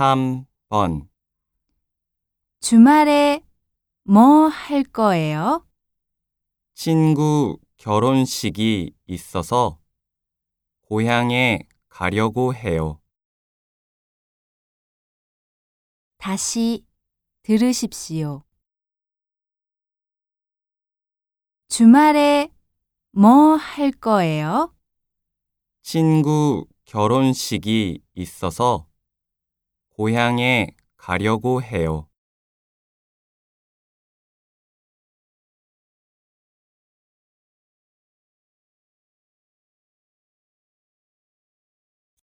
3번 주말에 뭐 할 거예요? 친구 결혼식이 있어서 고향에 가려고 해요. 다시 들으십시오. 주말에 뭐 할 거예요? 친구 결혼식이 있어서 고향에 가려고 해요.